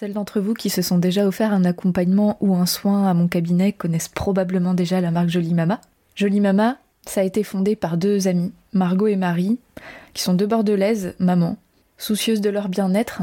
Celles d'entre vous qui se sont déjà offert un accompagnement ou un soin à mon cabinet connaissent probablement déjà la marque Jolie Mama. Jolie Mama, ça a été fondé par deux amies, Margot et Marie, qui sont deux bordelaises, mamans. Soucieuses de leur bien-être,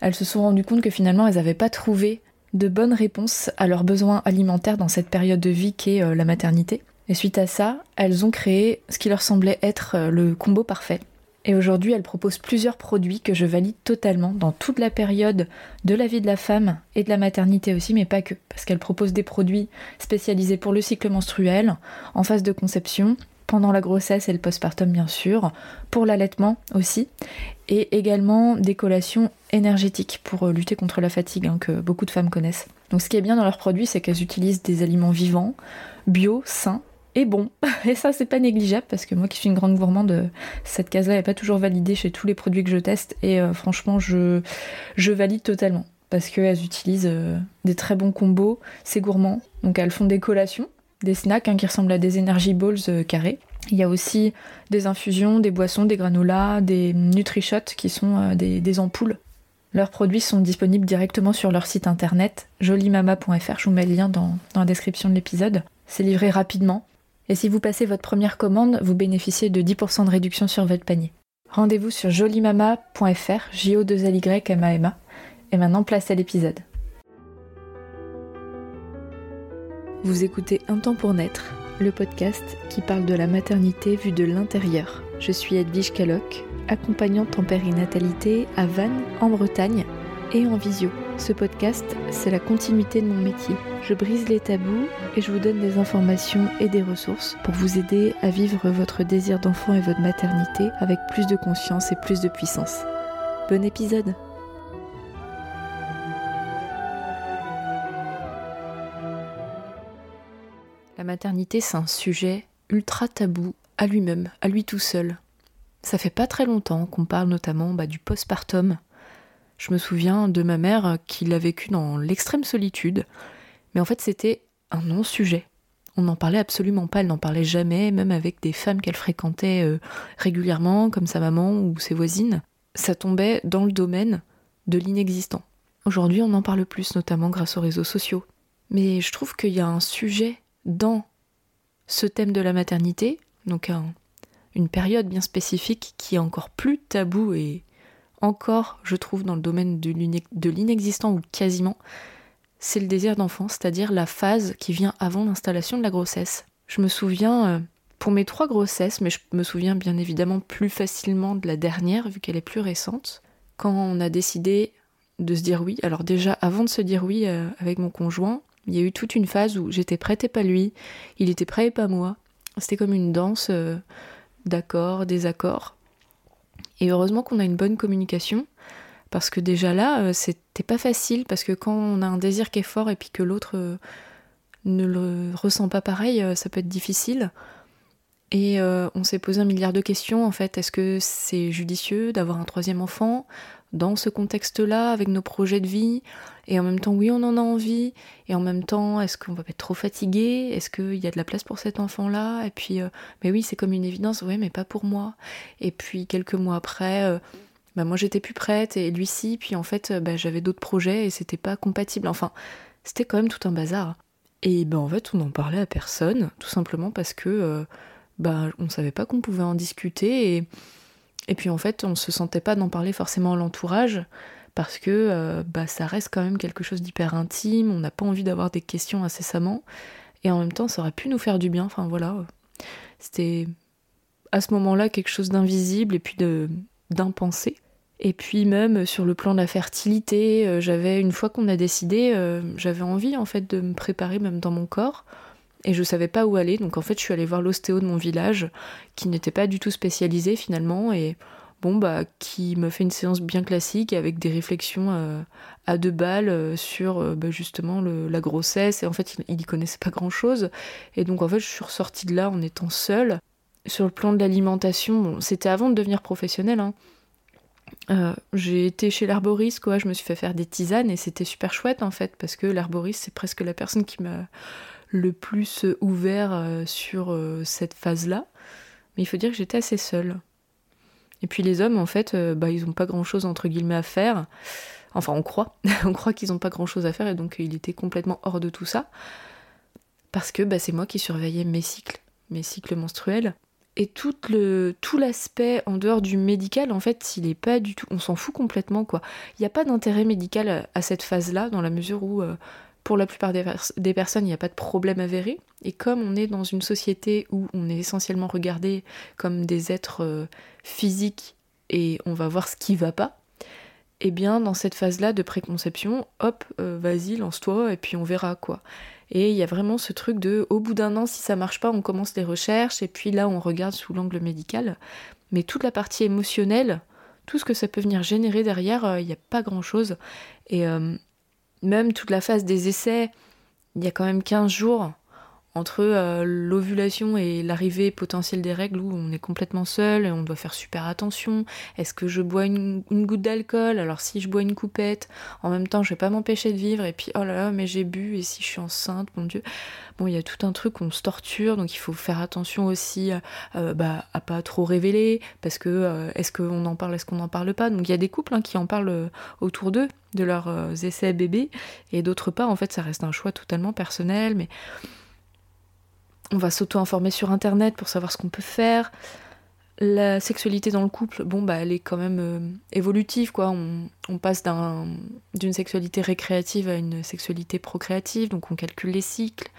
elles se sont rendues compte que finalement elles n'avaient pas trouvé de bonnes réponses à leurs besoins alimentaires dans cette période de vie qu'est euh, la maternité. Et suite à ça, elles ont créé ce qui leur semblait être euh, le combo parfait. Et aujourd'hui, elles proposent plusieurs produits que je valide totalement dans toute la période de la vie de la femme et de la maternité aussi, mais pas que, parce qu'elles proposent des produits spécialisés pour le cycle menstruel, en phase de conception, pendant la grossesse et le postpartum bien sûr, pour l'allaitement aussi, et également des collations énergétiques pour euh, lutter contre la fatigue hein, que beaucoup de femmes connaissent. Donc ce qui est bien dans leurs produits, c'est qu'elles utilisent des aliments vivants, bio, sains, et bon. Et ça, c'est pas négligeable parce que moi qui suis une grande gourmande, cette case-là n'est pas toujours validée chez tous les produits que je teste. Et euh, franchement, je, valide totalement parce qu'elles utilisent euh, des très bons combos, c'est gourmand. Donc elles font des collations, des snacks hein, qui ressemblent à des energy balls euh, carrés. Il y a aussi des infusions, des boissons, des granolas, des nutri-shots qui sont des, ampoules leurs produits sont disponibles directement sur leur site internet jolimama.fr. Je vous mets le lien dans la description de l'épisode. C'est livré rapidement. Et si vous passez votre première commande, vous bénéficiez de 10% de réduction sur votre panier. Rendez-vous sur jolimama.fr, j o 2 l y. Et maintenant, place à l'épisode. Vous écoutez Un temps pour naître, le podcast qui parle de la maternité vue de l'intérieur. Je suis Edwige Caloc, accompagnante en périnatalité à Vannes, en Bretagne, et en visio. Ce podcast, c'est la continuité de mon métier. Je brise les tabous et je vous donne des informations et des ressources pour vous aider à vivre votre désir d'enfant et votre maternité avec plus de conscience et plus de puissance. Bon épisode La maternité, c'est un sujet ultra tabou à lui-même, à lui tout seul. Ça fait pas très longtemps qu'on parle notamment bah, du postpartum, je me souviens de ma mère qui l'a vécu dans l'extrême solitude, mais en fait c'était un non-sujet. On n'en parlait absolument pas, elle n'en parlait jamais, même avec des femmes qu'elle fréquentait euh, régulièrement, comme sa maman ou ses voisines. Ça tombait dans le domaine de l'inexistant. Aujourd'hui, on en parle plus, notamment grâce aux réseaux sociaux. Mais je trouve qu'il y a un sujet dans ce thème de la maternité, donc une période bien spécifique qui est encore plus tabou et encore, je trouve, dans le domaine de l'inexistant ou quasiment, c'est le désir d'enfant, c'est-à-dire la phase qui vient avant l'installation de la grossesse. Je me souviens, euh, pour mes trois grossesses, mais je me souviens bien évidemment plus facilement de la dernière, vu qu'elle est plus récente, quand on a décidé de se dire oui. Alors déjà, avant de se dire oui euh, avec mon conjoint, il y a eu toute une phase où j'étais prête et pas lui, il était prêt et pas moi. C'était comme une danse euh, d'accords, désaccords. Et heureusement qu'on a une bonne communication, parce que déjà là, euh, c'était pas facile, parce que quand on a un désir qui est fort et puis que l'autre euh, ne le ressent pas pareil, euh, ça peut être difficile. Et on s'est posé un milliard de questions en fait. Est-ce que c'est judicieux d'avoir un troisième enfant? Dans ce contexte-là, avec nos projets de vie Et en même temps, oui, on en a envie. Et en même temps, est-ce qu'on va pas être trop fatigué? Est-ce qu'il y a de la place pour cet enfant-là? Et puis, mais oui, c'est comme une évidence, oui, mais pas pour moi. Et puis, quelques mois après, bah, moi j'étais plus prête et lui si. Puis en fait, bah, j'avais d'autres projets et c'était pas compatible. Enfin, c'était quand même tout un bazar. Et ben en fait, on n'en parlait à personne, tout simplement parce que bah, on savait pas qu'on pouvait en discuter et, et puis en fait on se sentait pas d'en parler forcément à l'entourage parce que euh, bah, ça reste quand même quelque chose d'hyper intime, on n'a pas envie d'avoir des questions incessamment et en même temps ça aurait pu nous faire du bien, enfin voilà. C'était à ce moment-là quelque chose d'invisible et puis d'impensé. Et puis même sur le plan de la fertilité, euh, j'avais une fois qu'on a décidé, euh, j'avais envie en fait de me préparer même dans mon corps et je savais pas où aller. Donc en fait, je suis allée voir l'ostéo de mon village, qui n'était pas du tout spécialisé finalement, et bon bah qui me fait une séance bien classique avec des réflexions euh, à deux balles euh, sur euh, bah, justement la grossesse. Et en fait, il, y connaissait pas grand chose. Et donc en fait, je suis ressortie de là en étant seule. Sur le plan de l'alimentation, c'était avant de devenir professionnelle. Hein. j'ai été chez l'herboriste, quoi. Je me suis fait faire des tisanes et c'était super chouette en fait parce que l'herboriste c'est presque la personne qui m'a le plus ouvert euh, sur euh, cette phase-là. Mais il faut dire que j'étais assez seule. Et puis les hommes, en fait, euh, bah, ils n'ont pas grand-chose entre guillemets à faire. Enfin, on croit. on croit qu'ils n'ont pas grand-chose à faire et donc il était complètement hors de tout ça. Parce que bah, c'est moi qui surveillais mes cycles, mes cycles menstruels. Et tout le tout l'aspect en dehors du médical, en fait, il est pas du tout. On s'en fout complètement, quoi. Il n'y a pas d'intérêt médical à, cette phase-là, dans la mesure où, pour la plupart des, personnes, il n'y a pas de problème avéré. Et comme on est dans une société où on est essentiellement regardé comme des êtres euh, physiques et on va voir ce qui va pas, et eh bien dans cette phase-là de préconception, hop, euh, vas-y, lance-toi et puis on verra quoi. Et il y a vraiment ce truc de, au bout d'un an, si ça marche pas, on commence les recherches et puis là on regarde sous l'angle médical. Mais toute la partie émotionnelle, tout ce que ça peut venir générer derrière, euh, il n'y a pas grand-chose. Et euh, même toute la phase des essais, il y a quand même 15 jours entre euh, l'ovulation et l'arrivée potentielle des règles où on est complètement seul et on doit faire super attention. Est-ce que je bois une, goutte d'alcool? Alors si je bois une coupette, en même temps je vais pas m'empêcher de vivre et puis oh là là mais j'ai bu et si je suis enceinte, mon dieu. Bon il y a tout un truc on se torture donc il faut faire attention aussi euh, bah, à pas trop révéler parce que euh, est-ce qu'on en parle, est-ce qu'on n'en parle pas? Donc il y a des couples hein, qui en parlent autour d'eux de leurs essais bébés et d'autre part en fait ça reste un choix totalement personnel mais on va s'auto-informer sur internet pour savoir ce qu'on peut faire. La sexualité dans le couple, bon bah elle est quand même euh, évolutive quoi. On, on passe d'une sexualité récréative à une sexualité procréative, donc on calcule les cycles.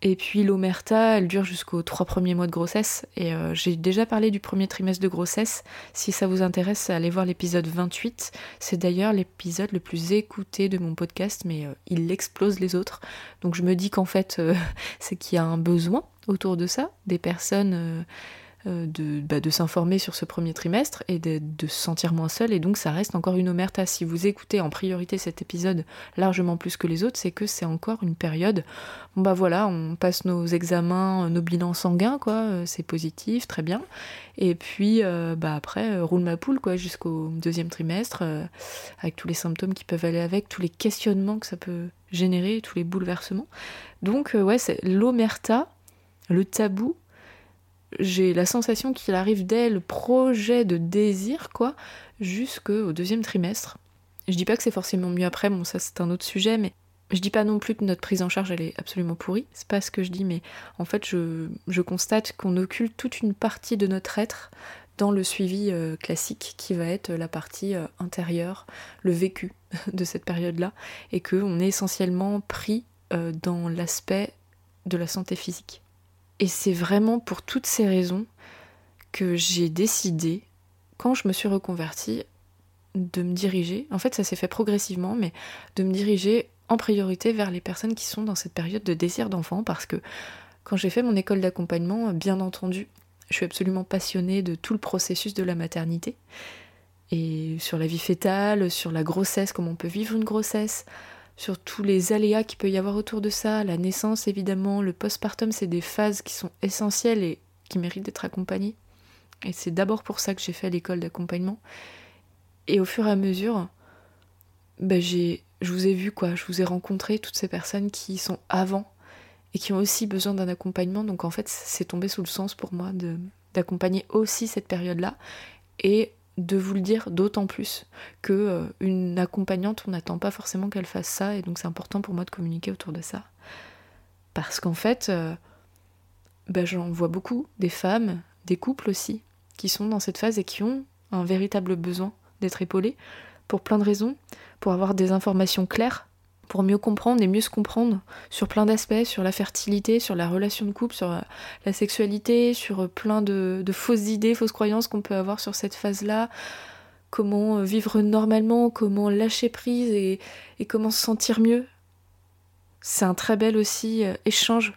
Et puis l'omerta, elle dure jusqu'aux trois premiers mois de grossesse. Et euh, j'ai déjà parlé du premier trimestre de grossesse. Si ça vous intéresse, allez voir l'épisode 28. C'est d'ailleurs l'épisode le plus écouté de mon podcast, mais euh, il explose les autres. Donc je me dis qu'en fait, euh, c'est qu'il y a un besoin autour de ça, des personnes de, bah, de s'informer sur ce premier trimestre et de, se sentir moins seul. Et donc ça reste encore une omerta. Si vous écoutez en priorité cet épisode largement plus que les autres, c'est que c'est encore une période. Bah voilà, on passe nos examens, nos bilans sanguins, quoi, euh, c'est positif, très bien. Et puis euh, bah après, roule ma poule, quoi, jusqu'au deuxième trimestre, avec tous les symptômes qui peuvent aller avec, tous les questionnements que ça peut générer, tous les bouleversements. Donc ouais, c'est l'omerta, le tabou j'ai la sensation qu'il arrive dès le projet de désir, quoi, jusqu'au deuxième trimestre. Je dis pas que c'est forcément mieux après, bon, ça c'est un autre sujet, mais je dis pas non plus que notre prise en charge elle est absolument pourrie, c'est pas ce que je dis, mais en fait je, je constate qu'on occulte toute une partie de notre être dans le suivi euh, classique qui va être la partie euh, intérieure, le vécu de cette période-là, et qu'on est essentiellement pris euh, dans l'aspect de la santé physique. Et c'est vraiment pour toutes ces raisons que j'ai décidé, quand je me suis reconvertie, de me diriger, en fait ça s'est fait progressivement, mais de me diriger en priorité vers les personnes qui sont dans cette période de désir d'enfant, parce que quand j'ai fait mon école d'accompagnement, bien entendu, je suis absolument passionnée de tout le processus de la maternité, et sur la vie fétale, sur la grossesse, comment on peut vivre une grossesse, sur tous les aléas qu'il peut y avoir autour de ça, la naissance évidemment, le postpartum, c'est des phases qui sont essentielles et qui méritent d'être accompagnées. Et c'est d'abord pour ça que j'ai fait l'école d'accompagnement. Et au fur et à mesure, bah j'ai, je vous ai vu quoi, je vous ai rencontré toutes ces personnes qui sont avant et qui ont aussi besoin d'un accompagnement. Donc en fait, c'est tombé sous le sens pour moi de, d'accompagner aussi cette période-là de vous le dire d'autant plus que euh, une accompagnante, on n'attend pas forcément qu'elle fasse ça, et donc c'est important pour moi de communiquer autour de ça. Parce qu'en fait, euh, ben, j'en vois beaucoup, des femmes, des couples aussi, qui sont dans cette phase et qui ont un véritable besoin d'être épaulés, pour plein de raisons, pour avoir des informations claires pour mieux comprendre et mieux se comprendre sur plein d'aspects, sur la fertilité, sur la relation de couple, sur la sexualité, sur plein de, fausses idées, fausses croyances qu'on peut avoir sur cette phase-là, comment vivre normalement, comment lâcher prise et, comment se sentir mieux. C'est un très bel aussi euh, échange,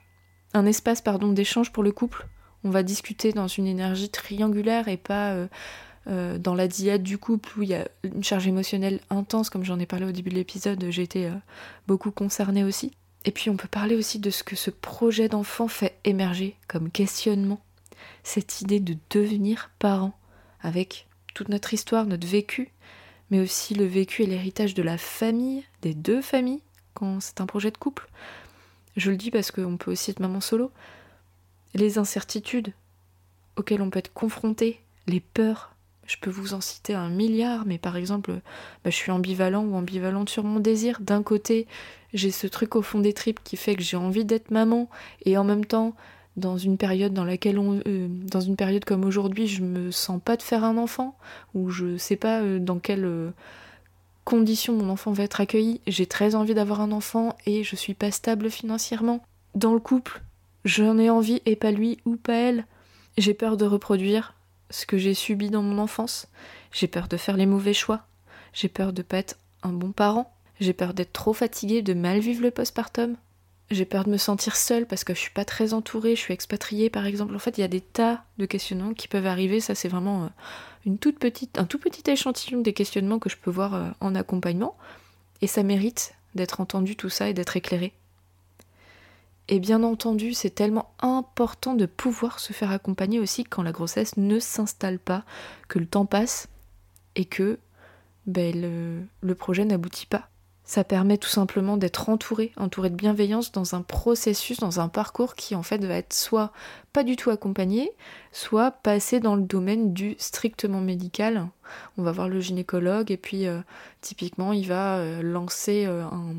un espace pardon d'échange pour le couple. On va discuter dans une énergie triangulaire et pas euh, euh, dans la diade du couple où il y a une charge émotionnelle intense, comme j'en ai parlé au début de l'épisode, j'ai été euh, beaucoup concernée aussi. Et puis on peut parler aussi de ce que ce projet d'enfant fait émerger comme questionnement, cette idée de devenir parent, avec toute notre histoire, notre vécu, mais aussi le vécu et l'héritage de la famille, des deux familles, quand c'est un projet de couple. Je le dis parce qu'on peut aussi être maman solo. Les incertitudes auxquelles on peut être confronté, les peurs, Je peux vous en citer un milliard, mais par exemple, bah, je suis ambivalent ou ambivalente sur mon désir. D'un côté, j'ai ce truc au fond des tripes qui fait que j'ai envie d'être maman, et en même temps, dans une période dans laquelle on, euh, dans une période comme aujourd'hui, je me sens pas de faire un enfant, ou je sais pas euh, dans quelles euh, conditions mon enfant va être accueilli. J'ai très envie d'avoir un enfant et je suis pas stable financièrement. Dans le couple, j'en ai envie et pas lui ou pas elle. J'ai peur de reproduire ce que j'ai subi dans mon enfance. J'ai peur de faire les mauvais choix. J'ai peur de pas être un bon parent. J'ai peur d'être trop fatiguée, de mal vivre le postpartum. J'ai peur de me sentir seule parce que je suis pas très entourée, je suis expatriée par exemple. En fait, il y a des tas de questionnements qui peuvent arriver. Ça, c'est vraiment euh, une toute petite, un tout petit échantillon des questionnements que je peux voir euh, en accompagnement. Et ça mérite d'être entendu tout ça et d'être éclairé. Et bien entendu, c'est tellement important de pouvoir se faire accompagner aussi quand la grossesse ne s'installe pas, que le temps passe et que ben, le, projet n'aboutit pas. Ça permet tout simplement d'être entouré, entouré de bienveillance dans un processus, dans un parcours qui en fait va être soit pas du tout accompagné, soit passer dans le domaine du strictement médical. On va voir le gynécologue et puis euh, typiquement il va euh, lancer euh, un,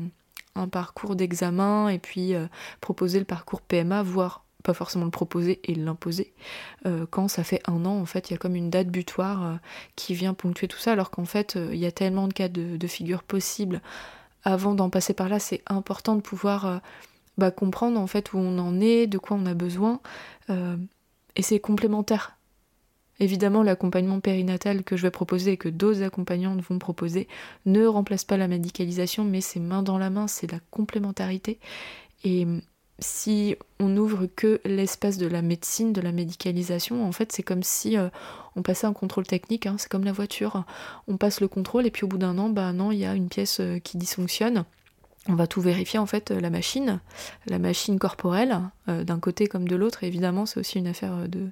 un parcours d'examen et puis euh, proposer le parcours PMA, voire pas forcément le proposer et l'imposer. Euh, quand ça fait un an, en fait, il y a comme une date butoir euh, qui vient ponctuer tout ça, alors qu'en fait, il y a tellement de cas de, figure possibles. Avant d'en passer par là, c'est important de pouvoir bah, comprendre en fait où on en est, de quoi on a besoin, et c'est complémentaire. Évidemment, l'accompagnement périnatal que je vais proposer et que d'autres accompagnantes vont proposer ne remplace pas la médicalisation, mais c'est main dans la main, c'est la complémentarité. Et si on ouvre que l'espace de la médecine, de la médicalisation, en fait, c'est comme si euh, on passait un contrôle technique, hein, c'est comme la voiture. On passe le contrôle et puis au bout d'un an, bah non, il y a une pièce euh, qui dysfonctionne on va tout vérifier en fait la machine, la machine corporelle euh, d'un côté comme de l'autre. Évidemment, c'est aussi une affaire de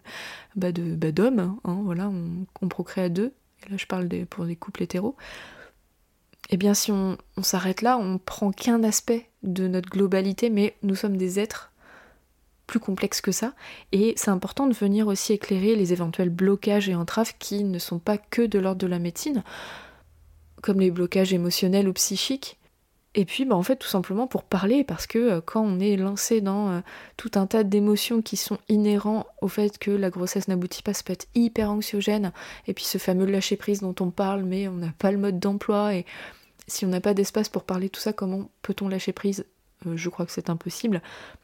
bah de bah d'hommes. Hein, voilà, on, procrée à deux. Et là, je parle des, pour les couples hétéros. Eh bien, si on, on s'arrête là, on prend qu'un aspect de notre globalité, mais nous sommes des êtres plus complexes que ça. Et c'est important de venir aussi éclairer les éventuels blocages et entraves qui ne sont pas que de l'ordre de la médecine, comme les blocages émotionnels ou psychiques et puis, bah, en fait, tout simplement pour parler, parce que euh, quand on est lancé dans euh, tout un tas d'émotions qui sont inhérents au fait que la grossesse n'aboutit pas, ça peut être hyper anxiogène. Et puis, ce fameux lâcher prise dont on parle, mais on n'a pas le mode d'emploi. Et si on n'a pas d'espace pour parler tout ça, comment peut-on lâcher prise? Euh, Je crois que c'est impossible,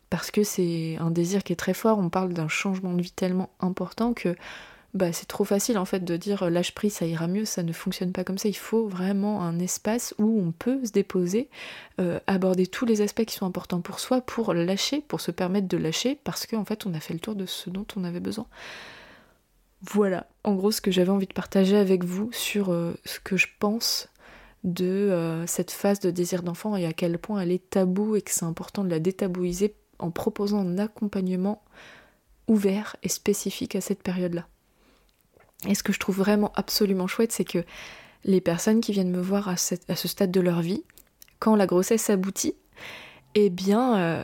parce que c'est un désir qui est très fort. On parle d'un changement de vie tellement important que bah, c'est trop facile en fait de dire euh, lâche prise, ça ira mieux, ça ne fonctionne pas comme ça. Il faut vraiment un espace où on peut se déposer, euh, aborder tous les aspects qui sont importants pour soi, pour lâcher, pour se permettre de lâcher, parce qu'en fait on a fait le tour de ce dont on avait besoin. Voilà, en gros ce que j'avais envie de partager avec vous sur euh, ce que je pense de cette phase de désir d'enfant et à quel point elle est tabou et que c'est important de la détabouiser en proposant un accompagnement ouvert et spécifique à cette période-là. Et ce que je trouve vraiment absolument chouette, c'est que les personnes qui viennent me voir à, ce stade de leur vie, quand la grossesse aboutit, eh bien, euh,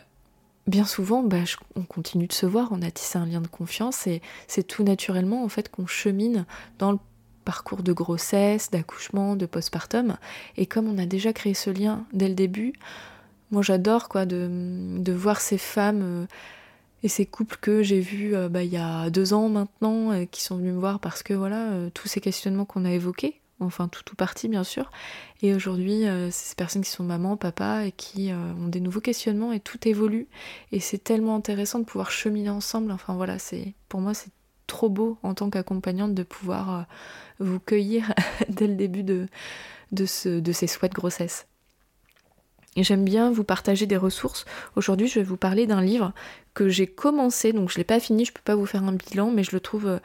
bien souvent, bah, on continue de se voir, on a tissé un lien de confiance et c'est tout naturellement en fait qu'on chemine dans le parcours de grossesse, d'accouchement, de postpartum. Et comme on a déjà créé ce lien dès le début, moi j'adore quoi de, voir ces femmes. Euh, et ces couples que j'ai vus euh, bah, il y a deux ans maintenant, euh, qui sont venus me voir parce que voilà, euh, tous ces questionnements qu'on a évoqués, enfin tout ou partie bien sûr, et aujourd'hui ces personnes qui sont maman, papa et qui ont des nouveaux questionnements et tout évolue. Et c'est tellement intéressant de pouvoir cheminer ensemble, enfin voilà, c'est pour moi c'est trop beau en tant qu'accompagnante de pouvoir vous cueillir dès le début de, de, ce, de ces souhaits de grossesse. Et j'aime bien vous partager des ressources. Aujourd'hui, je vais vous parler d'un livre que j'ai commencé, donc je l'ai pas fini, je peux pas vous faire un bilan, mais je le trouve euh,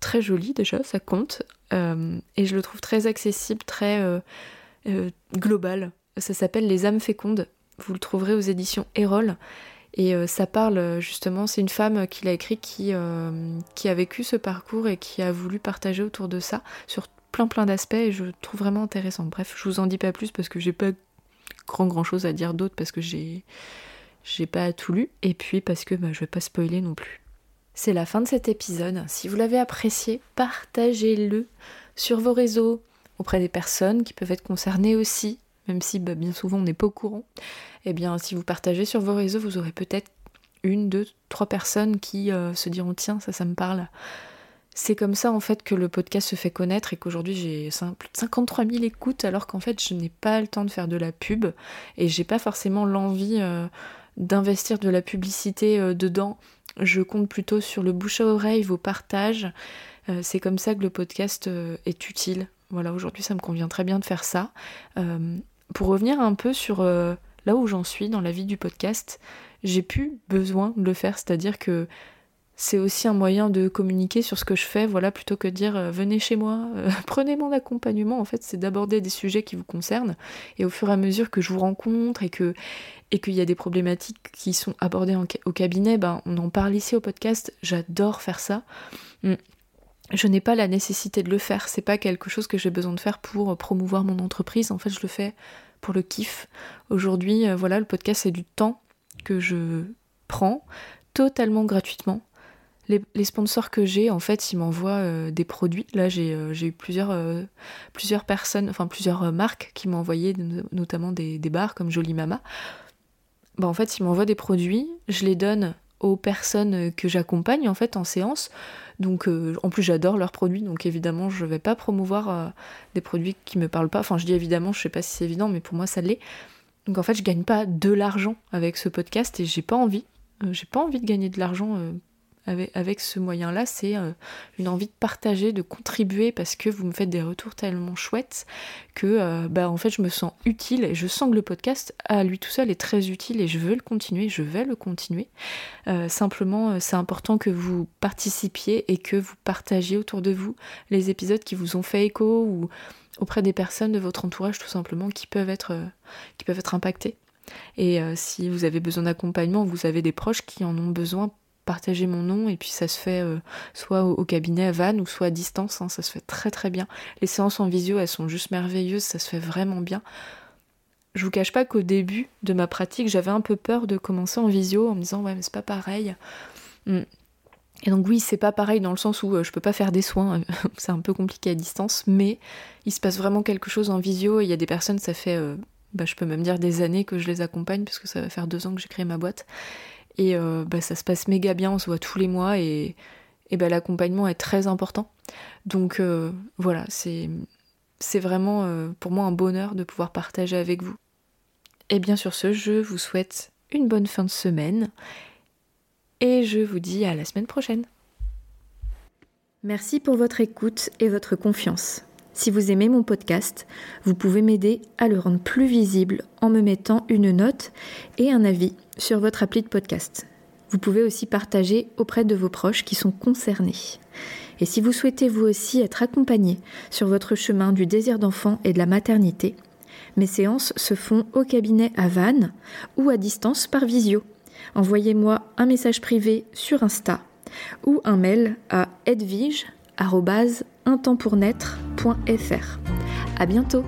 très joli déjà, ça compte. Euh, et je le trouve très accessible, très euh, global. Ça s'appelle Les âmes fécondes. Vous le trouverez aux éditions Erol. Et ça parle justement, c'est une femme qui l'a écrit qui, qui a vécu ce parcours et qui a voulu partager autour de ça sur plein plein d'aspects et je trouve vraiment intéressant. Bref, je vous en dis pas plus parce que j'ai pas grand grand chose à dire d'autre parce que j'ai j'ai pas tout lu et puis parce que bah, je vais pas spoiler non plus. c'est la fin de cet épisode. Si vous l'avez apprécié, partagez-le sur vos réseaux, auprès des personnes qui peuvent être concernées aussi, même si bah, bien souvent on n'est pas au courant. Eh bien, si vous partagez sur vos réseaux, vous aurez peut-être une, deux, trois personnes qui euh, se diront tiens, ça, ça me parle. C'est comme ça en fait que le podcast se fait connaître et qu'aujourd'hui j'ai plus de 53 000 écoutes alors qu'en fait je n'ai pas le temps de faire de la pub et j'ai pas forcément l'envie euh, d'investir de la publicité euh, dedans. Je compte plutôt sur le bouche à oreille, vos partages. c'est comme ça que le podcast est utile. Voilà, aujourd'hui ça me convient très bien de faire ça. pour revenir un peu sur là où j'en suis dans la vie du podcast, j'ai plus besoin de le faire, c'est-à-dire que c'est aussi un moyen de communiquer sur ce que je fais, voilà, plutôt que de dire euh, venez chez moi, euh, prenez mon accompagnement. En fait, c'est d'aborder des sujets qui vous concernent et au fur et à mesure que je vous rencontre et que et qu'il y a des problématiques qui sont abordées au cabinet, ben on en parle ici au podcast. J'adore faire ça. Mm. Je n'ai pas la nécessité de le faire. C'est pas quelque chose que j'ai besoin de faire pour promouvoir mon entreprise. En fait, je le fais pour le kiff. Aujourd'hui, euh, voilà, le podcast c'est du temps que je prends totalement gratuitement. Les, sponsors que j'ai, en fait, ils m'envoient euh, des produits. Là, j'ai euh, eu plusieurs, euh, plusieurs personnes, enfin plusieurs marques qui m'ont envoyé notamment des, des, bars comme Jolie Mama. Bah, en fait, ils m'envoient des produits, je les donne aux personnes que j'accompagne en fait en séance. Donc en plus j'adore leurs produits, donc évidemment je vais pas promouvoir des produits qui me parlent pas. Enfin je dis évidemment, je sais pas si c'est évident, mais pour moi ça l'est. Donc en fait, je gagne pas de l'argent avec ce podcast et j'ai pas envie. J'ai pas envie de gagner de l'argent euh, avec, ce moyen-là. C'est euh, une envie de partager, de contribuer parce que vous me faites des retours tellement chouettes que bah en fait je me sens utile et je sens que le podcast à lui tout seul est très utile et je veux le continuer, je vais le continuer. simplement, c'est important que vous participiez et que vous partagiez autour de vous les épisodes qui vous ont fait écho ou auprès des personnes de votre entourage tout simplement qui peuvent être, euh, qui peuvent être impactées. Et euh, si vous avez besoin d'accompagnement, vous avez des proches qui en ont besoin, partagez mon nom et puis ça se fait euh, soit au, cabinet à Vannes ou soit à distance, hein, ça se fait très très bien. Les séances en visio, elles sont juste merveilleuses, ça se fait vraiment bien. Je vous cache pas qu'au début de ma pratique, j'avais un peu peur de commencer en visio en me disant ouais mais c'est pas pareil. Hmm. Et donc oui, c'est pas pareil dans le sens où euh, je peux pas faire des soins, c'est un peu compliqué à distance, mais il se passe vraiment quelque chose en visio. Il y a des personnes, ça fait, euh, bah, je peux même dire des années que je les accompagne, puisque ça va faire deux ans que j'ai créé ma boîte. Et euh, bah, ça se passe méga bien, on se voit tous les mois et, et bah, l'accompagnement est très important. Donc voilà, c'est, c'est vraiment pour moi un bonheur de pouvoir partager avec vous. Et bien sur ce, je vous souhaite une bonne fin de semaine et je vous dis à la semaine prochaine. Merci pour votre écoute et votre confiance. Si vous aimez mon podcast, vous pouvez m'aider à le rendre plus visible en me mettant une note et un avis sur votre appli de podcast. Vous pouvez aussi partager auprès de vos proches qui sont concernés. Et si vous souhaitez vous aussi être accompagné sur votre chemin du désir d'enfant et de la maternité, mes séances se font au cabinet à Vannes ou à distance par visio envoyez-moi un message privé sur Insta ou un mail à edvige.intempournaître.fr. À bientôt!